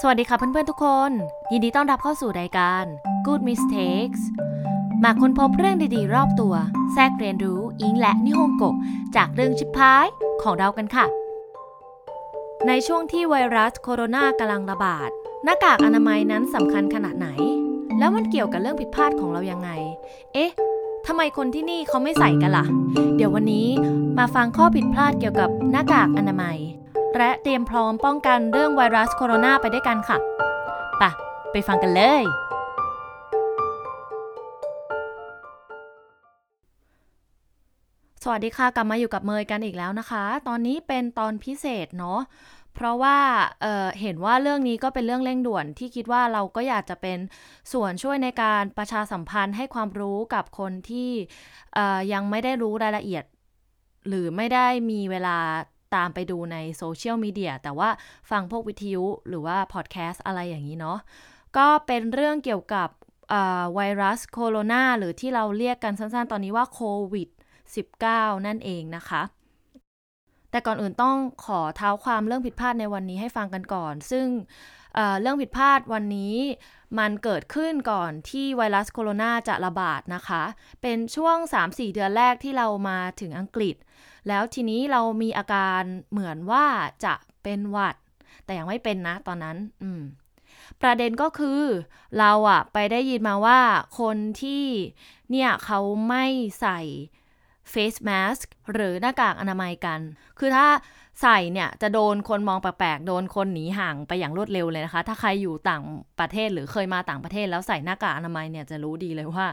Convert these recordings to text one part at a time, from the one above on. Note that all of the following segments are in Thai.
สวัสดีค่ะเพื่อนๆทุกคน ยินดีต้อนรับเข้าสู่รายการ Good Mistakes มาค้นพบเรื่องดีๆ รอบตัว แทรกเรียนรู้อิงและนิฮงโกจากเรื่องชิปพายของเรากันค่ะ ในช่วงที่ไวรัสโคโรนากำลังระบาด หน้ากากอนามัยนั้นสำคัญขนาดไหน แล้วมันเกี่ยวกับเรื่องผิดพลาดของเรายังไง เอ๊ะทำไมคนที่นี่เขาไม่ใส่กันล่ะ เดี๋ยววันนี้มาฟังข้อผิดพลาดเกี่ยวกับหน้ากากอนามัย และเตรียมพร้อมป้องกันเรื่องไวรัสโคโรนาไปด้วยกันค่ะปะไปฟังกันเลย สวัสดีค่ะ กลับมาอยู่กับเมยกันอีกแล้วนะคะ ตอนนี้เป็นตอนพิเศษเนาะเพราะว่าเเห็นว่าเรื่องนี้ก็เป็นเรื่องเร่งด่วนที่คิดว่าเราก็อยากจะเป็นส่วนช่วยในการประชาสัมพันธ์ให้ความรู้กับคนที่ยังไม่ได้รู้รายละเอียด หรือไม่ได้มีเวลา ตามไปดูในโซเชียลมีเดียแต่ว่าฟังพวกวิทยุหรือว่าพอดแคสต์อะไรอย่างนี้เนาะก็เป็นเรื่องเกี่ยวกับไวรัสโคโรนาหรือที่เราเรียกกันสั้นๆ ตอนนี้ว่าโควิด -19 นั่นเองนะคะแต่ก่อนอื่นต้องขอเท้าความเรื่องผิดพลาดในวันนี้ให้ฟังกันก่อน ซึ่งเเรื่องผิดพลาดวันนี้มันเกิดขึ้นก่อนที่ไวรัสโคโรนาจะระบาดนะคะ เป็นช่วง 3-4 เดือนแรกที่เรามาถึงอังกฤษ แล้วทีนี้เรามีอาการเหมือนว่าจะเป็นหวัด แต่ยังไม่เป็นนะตอนนั้น อืม ประเด็นก็คือ เราอะไปได้ยินมาว่าคนที่เนี่ยเขาไม่ใส่เฟสแมสก์หรือหน้ากากอนามัยกัน คือถ้าใส่เนี่ยจะโดนคนมองแปลกๆ โดนคนหนีห่างไปอย่างรวดเร็วเลยนะคะ ถ้าใครอยู่ต่างประเทศหรือเคยมาต่างประเทศแล้วใส่หน้ากากอนามัยเนี่ยจะรู้ดีเลยว่า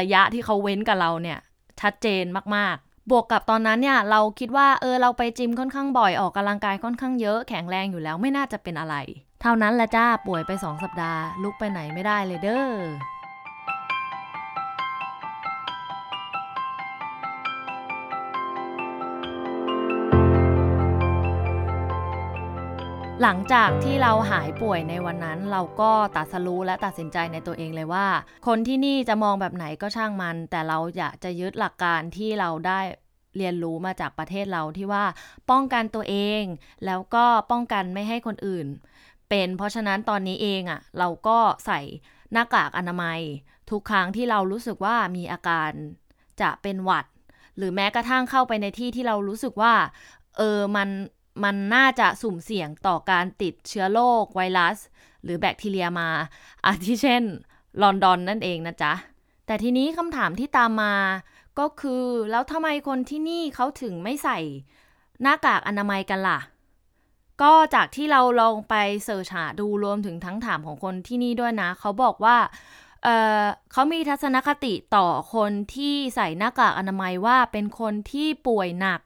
ระยะที่เขาเว้นกับเราเนี่ยชัดเจนมากๆ บวกกับตอนนั้นเนี่ยเราคิดว่าเออเราไปจิมค่อนข้างบ่อยออกกำลังกายค่อนข้างเยอะแข็งแรงอยู่แล้วไม่น่าจะเป็นอะไร เท่านั้นแหละจ้าป่วยไปสองสัปดาห์ ลุกไปไหนไม่ได้เลยเด้อ หลังจากที่เราหายป่วยในวันนั้น เราก็ตัดสรู้และตัดสินใจในตัวเองเลยว่า คนที่นี่จะมองแบบไหนก็ช่างมัน แต่เราอยากจะยึดหลักการที่เราได้เรียนรู้มาจากประเทศเราที่ว่าป้องกันตัวเอง แล้วก็ป้องกันไม่ให้คนอื่น เป็นเพราะฉะนั้นตอนนี้เองอะ่ะเราก็ใส่หน้ากากอนามัย ทุกครั้งที่เรารู้สึกว่ามีอาการจะเป็นหวัด หรือแม้กระทั่งเข้าไปในที่ที่เรารู้สึกว่า เออมัน มันน่าจะสุ่มเสี่ยงต่อการติดเชื้อโรคไวรัส หรือแบคทีเรียมา อาทิเช่น ลอนดอนนั่นเองนะจ๊ะ แต่ทีนี้คำถามที่ตามมา ก็คือแล้วทำไมคนที่นี่เขาถึงไม่ใส่หน้ากากอนามัยกันล่ะ ก็จากที่เราลองไปเสิร์ชหาดูรวมถึงทั้งถามของคนที่นี่ด้วยนะ เขาบอกว่าเเขามีทัศนคติต่อคนที่ใส่หน้ากากอนามัยว่าเป็นคนที่ป่วยหนัก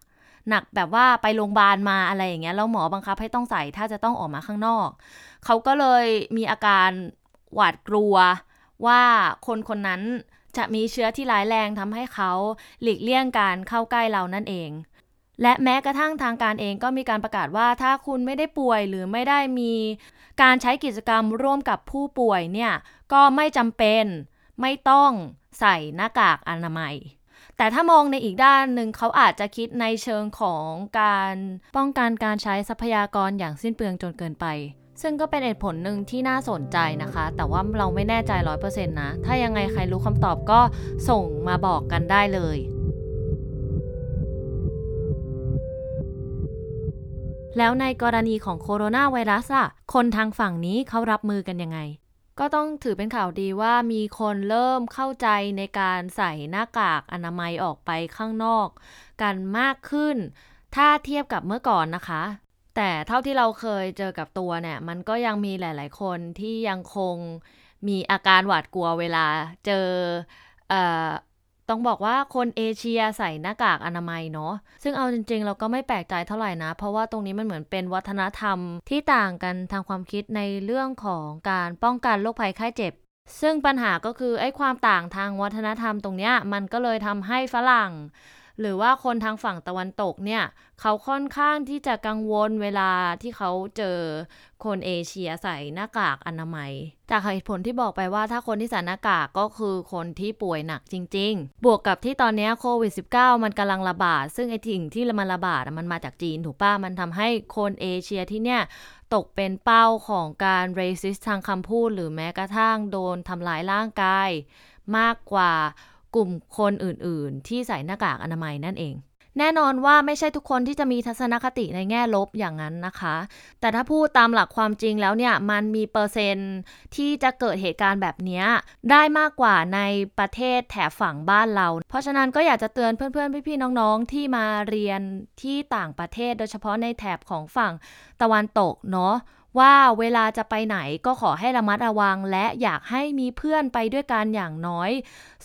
หนักแบบว่าไปโรงพยาบาลมาอะไรอย่างเงี้ยแล้วหมอบังคับให้ต้องใส่ถ้าจะต้องออกมาข้างนอก เขาก็เลยมีอาการหวาดกลัวว่าคนคนนั้นจะมีเชื้อที่ร้ายแรงทำให้เขาหลีกเลี่ยงการเข้าใกล้เรานั่นเอง และแม้กระทั่งทางการเองก็มีการประกาศว่าถ้าคุณไม่ได้ป่วยหรือไม่ได้มีการใช้กิจกรรมร่วมกับผู้ป่วยเนี่ยก็ไม่จำเป็นไม่ต้องใส่หน้ากากอนามัย แต่ถ้ามองในอีกด้านหนึ่งเขาอาจจะคิดในเชิงของการป้องกันการใช้ทรัพยากรอย่างสิ้นเปลืองจนเกินไป ซึ่งก็เป็นเหตุผลหนึ่งที่น่าสนใจนะคะ แต่ว่าเราไม่แน่ใจร้อยเปอร์เซ็นต์นะ ถ้ายังไงใครรู้คำตอบก็ส่งมาบอกกันได้เลยแล้วในกรณีของโคโรนาไวรัสอะคนทางฝั่งนี้เขารับมือกันยังไง ก็ต้องถือเป็นข่าวดีว่ามีคนเริ่มเข้าใจในการใส่หน้ากากอนามัยออกไปข้างนอก กันมากขึ้น ถ้าเทียบกับเมื่อก่อนนะคะ แต่เท่าที่เราเคยเจอกับตัวเนี่ย มันก็ยังมีหลาย ๆ คนที่ยังคงมีอาการหวาดกลัวเวลาเจอ ต้องบอกว่าคนเอเชียใส่หน้ากากอนามัยเนาะซึ่งเอาจริง ๆ เราก็ไม่แปลกใจเท่าไหร่นะ เพราะว่าตรงนี้มันเหมือนเป็นวัฒนธรรมที่ต่างกันทางความคิดในเรื่องของการป้องกันโรคภัยไข้เจ็บ ซึ่งปัญหาก็คือไอ้ความต่างทางวัฒนธรรมตรงเนี้ยมันก็เลยทำให้ฝรั่ง หรือว่าคนทางฝั่งตะวันตกเนี่ยเขาค่อนข้างที่จะกังวลเวลาที่เขาเจอคนเอเชียใส่หน้ากากอนามัย จากเหตุผลที่บอกไปว่าถ้าคนที่ใส่หน้ากากก็คือคนที่ป่วยหนักจริง ๆ บวกกับที่ตอนนี้โควิด -19 มันกำลังระบาด ซึ่งไอ้ทิ่งที่มันระบาดมันมาจากจีนถูกป่ะมันทำให้คนเอเชียที่เนี่ยตกเป็นเป้าของการ racist ทางคำพูด หรือแม้กระทั่งโดนทำลายร่างกาย มากกว่า กลุ่มคนอื่นๆ ที่ใส่หน้ากากอนามัยนั่นเอง แน่นอนว่าไม่ใช่ทุกคนที่จะมีทัศนคติในแง่ลบอย่างนั้นนะคะ แต่ถ้าพูดตามหลักความจริงแล้วเนี่ย มันมีเปอร์เซ็นต์ที่จะเกิดเหตุการณ์แบบนี้ได้มากกว่าในประเทศแถบฝั่งบ้านเรา เพราะฉะนั้นก็อยากจะเตือนเพื่อนๆ พี่ๆ น้องๆ ที่มาเรียนที่ต่างประเทศ โดยเฉพาะในแถบของฝั่งตะวันตกเนาะ ว่าเวลาจะไปไหนก็ขอให้ระมัดระวัง และอยากให้มีเพื่อนไปด้วยกันอย่างน้อย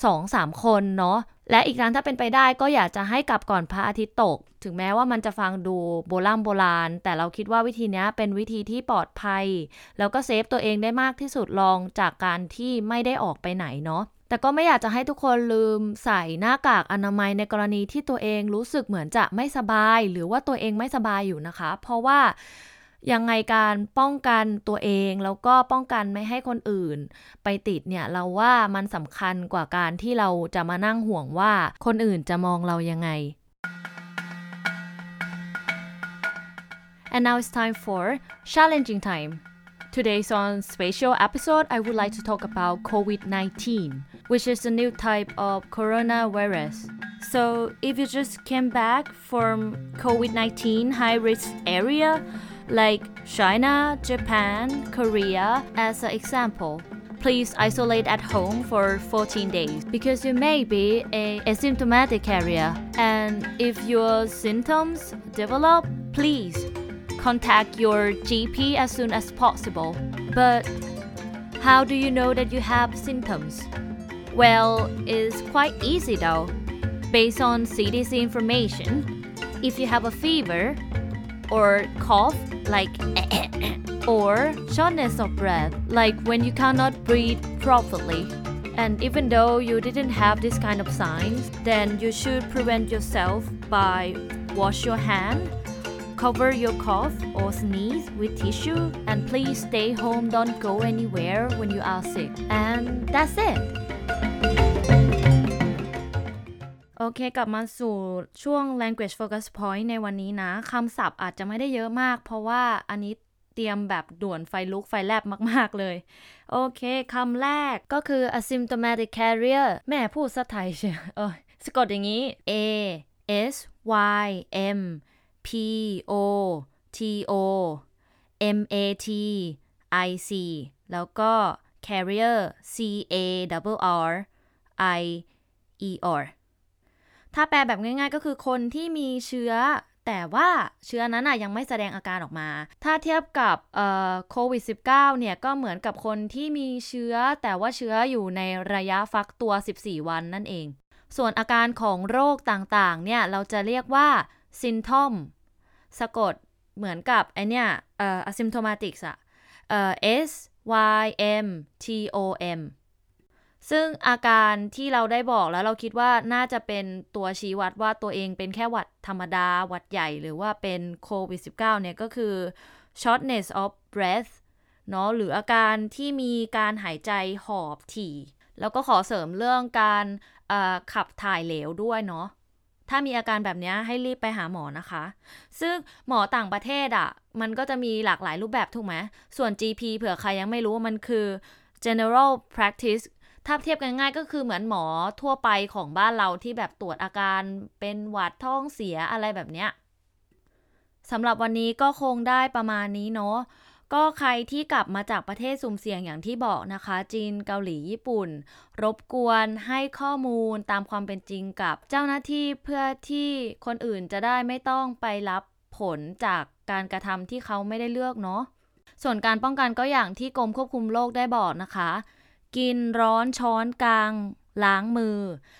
2-3 คนเนาะและอีกครั้งถ้าเป็นไปได้ก็อยากจะให้กลับก่อนพระอาทิตย์ตก ถึงแม้ว่ามันจะฟังดูโบราณโบราณ แต่เราคิดว่าวิธีนี้เป็นวิธีที่ปลอดภัย แล้วก็เซฟตัวเองได้มากที่สุดลองจากการที่ไม่ได้ออกไปไหนเนาะแต่ก็ไม่อยากจะให้ทุกคนลืมใส่หน้ากากอนามัยในกรณีที่ตัวเองรู้สึกเหมือนจะไม่สบาย หรือว่าตัวเองไม่สบายอยู่นะคะ เพราะว่า ยังไงการป้องกันตัวเองแล้วก็ป้องกันไม่ให้คนอื่น ไปติดเนี่ยเราว่ามันสำคัญกว่าการที่เราจะมานั่งห่วงว่าคนอื่นจะมองเรายังไง And now it's time for challenging time. Today's on special episode, I would like to talk about COVID-19, which is a new type of coronavirus. So if you just came back from COVID-19 high risk area like China, Japan, Korea as an example, please isolate at home for 14 days because you may be a asymptomatic carrier and if your symptoms develop, please contact your GP as soon as possible. But how do you know that you have symptoms? Well, it's quite easy though. Based on CDC information, if you have a fever or cough like or shortness of breath like when you cannot breathe properly, and even though you didn't have this kind of signs, then you should prevent yourself by wash your hand cover your cough or sneeze with tissue and please stay home. Don't go anywhere when you are sick. And that's it โอเค กลับมาสู่ช่วง language focus point ในวันนี้นะคำศัพท์อาจจะไม่ได้เยอะมาก เพราะว่าอันนี้เตรียมแบบด่วนไฟลุกไฟแลบมาก ๆ เลย โอเคคำแรกก็คือ asymptomatic carrier แม่พูดสไทยเชียเออสะกดอย่างนี้ A S Y M P O T O M A T I C แล้วก็ carrier C A W R I E R ถ้าแปลแบบง่าย ๆ ก็คือคนที่มีเชื้อ แต่ว่าเชื้อนั้นนะยังไม่แสดงอาการออกมา ถ้าเทียบกับโควิด -19 เนี่ยก็เหมือนกับคนที่มีเชื้อ แต่ว่าเชื้ออยู่ในระยะฟักตัว 14 วันนั่นเอง ส่วนอาการของโรคต่างๆ เนี่ยเราจะเรียกว่าซินทอมสะกดเหมือนกับไอเนี่ยเอ่อ asymptomatics อะเอ่อ S Y M T O M ซึ่งอาการที่เราได้บอกแล้วเราคิดว่าน่าจะเป็นตัวชี้วัดว่าตัวเองเป็นแค่หวัดธรรมดาหวัดใหญ่หรือว่าเป็นโควิด -19 เนี่ยก็คือ shortness of breath เนาะหรืออาการที่มีการหายใจหอบถี่ แล้วก็ขอเสริมเรื่องการขับถ่ายเหลวด้วยเนาะถ้ามีอาการแบบนี้ให้รีบไปหาหมอนะคะ ซึ่งหมอต่างประเทศอะ่ะ มันก็จะมีหลากหลายรูปแบบถูกไหม ส่วน GP เผื่อใครยังไม่รู้มันคือ general practice ถ้าเทียบกันง่ายก็คือเหมือนหมอทั่วไปของบ้านเราที่แบบตรวจอาการเป็นหวัดท้องเสียอะไรแบบเนี้ยสำหรับวันนี้ก็คงได้ประมาณนี้เนาะก็ใครที่กลับมาจากประเทศสุ่มเสี่ยงอย่างที่บอกนะคะ จีนเกาหลีญี่ปุ่น รบกวนให้ข้อมูลตามความเป็นจริงกับเจ้าหน้าที่เพื่อที่คนอื่นจะได้ไม่ต้องไปรับผลจากการกระทำที่เขาไม่ได้เลือกเนาะส่วนการป้องกันก็อย่างที่กรมควบคุมโรคได้บอกนะคะ กินร้อนช้อนกลาง ล้างมือ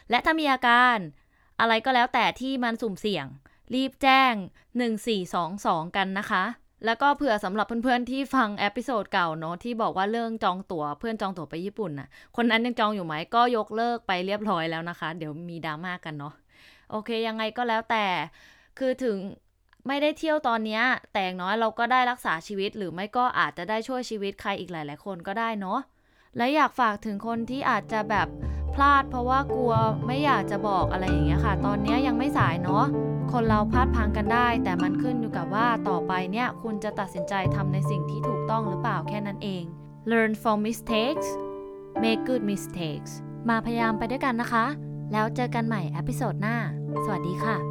และถ้ามีอาการ อะไรก็แล้วแต่ที่มันสุ่มเสี่ยง รีบแจ้ง 1422 กันนะคะ แล้วก็เผื่อสำหรับเพื่อนๆที่ฟัง episode เก่าเนาะที่บอกว่าเรื่องจองตั๋วเพื่อนจองตั๋วไปญี่ปุ่นน่ะ คนนั้นยังจองอยู่ไหมก็ยกเลิกไปเรียบร้อยแล้วนะคะ เดี๋ยวมีดราม่ากันเนาะโอเคยังไงก็แล้วแต่ คือถึงไม่ได้เที่ยวตอนนี้แต่อย่างน้อยเราก็ได้รักษาชีวิตหรือไม่ก็อาจจะได้ช่วยชีวิตใครอีกหลาย ๆ คนก็ได้เนาะ และอยากฝากถึงคนที่อาจจะแบบพลาดเพราะว่ากลัวไม่อยากจะบอกอะไรอย่างเงี้ยค่ะ ตอนนี้ยังไม่สายเนาะคนเราพลาดพังกันได้ แต่มันขึ้นอยู่กับว่าต่อไปเนี่ยคุณจะตัดสินใจทำในสิ่งที่ถูกต้องหรือเปล่าแค่นั้นเอง learn from mistakes make good mistakes มาพยายามไปด้วยกันนะคะ แล้วเจอกันใหม่อพิโซดหน้า สวัสดีค่ะ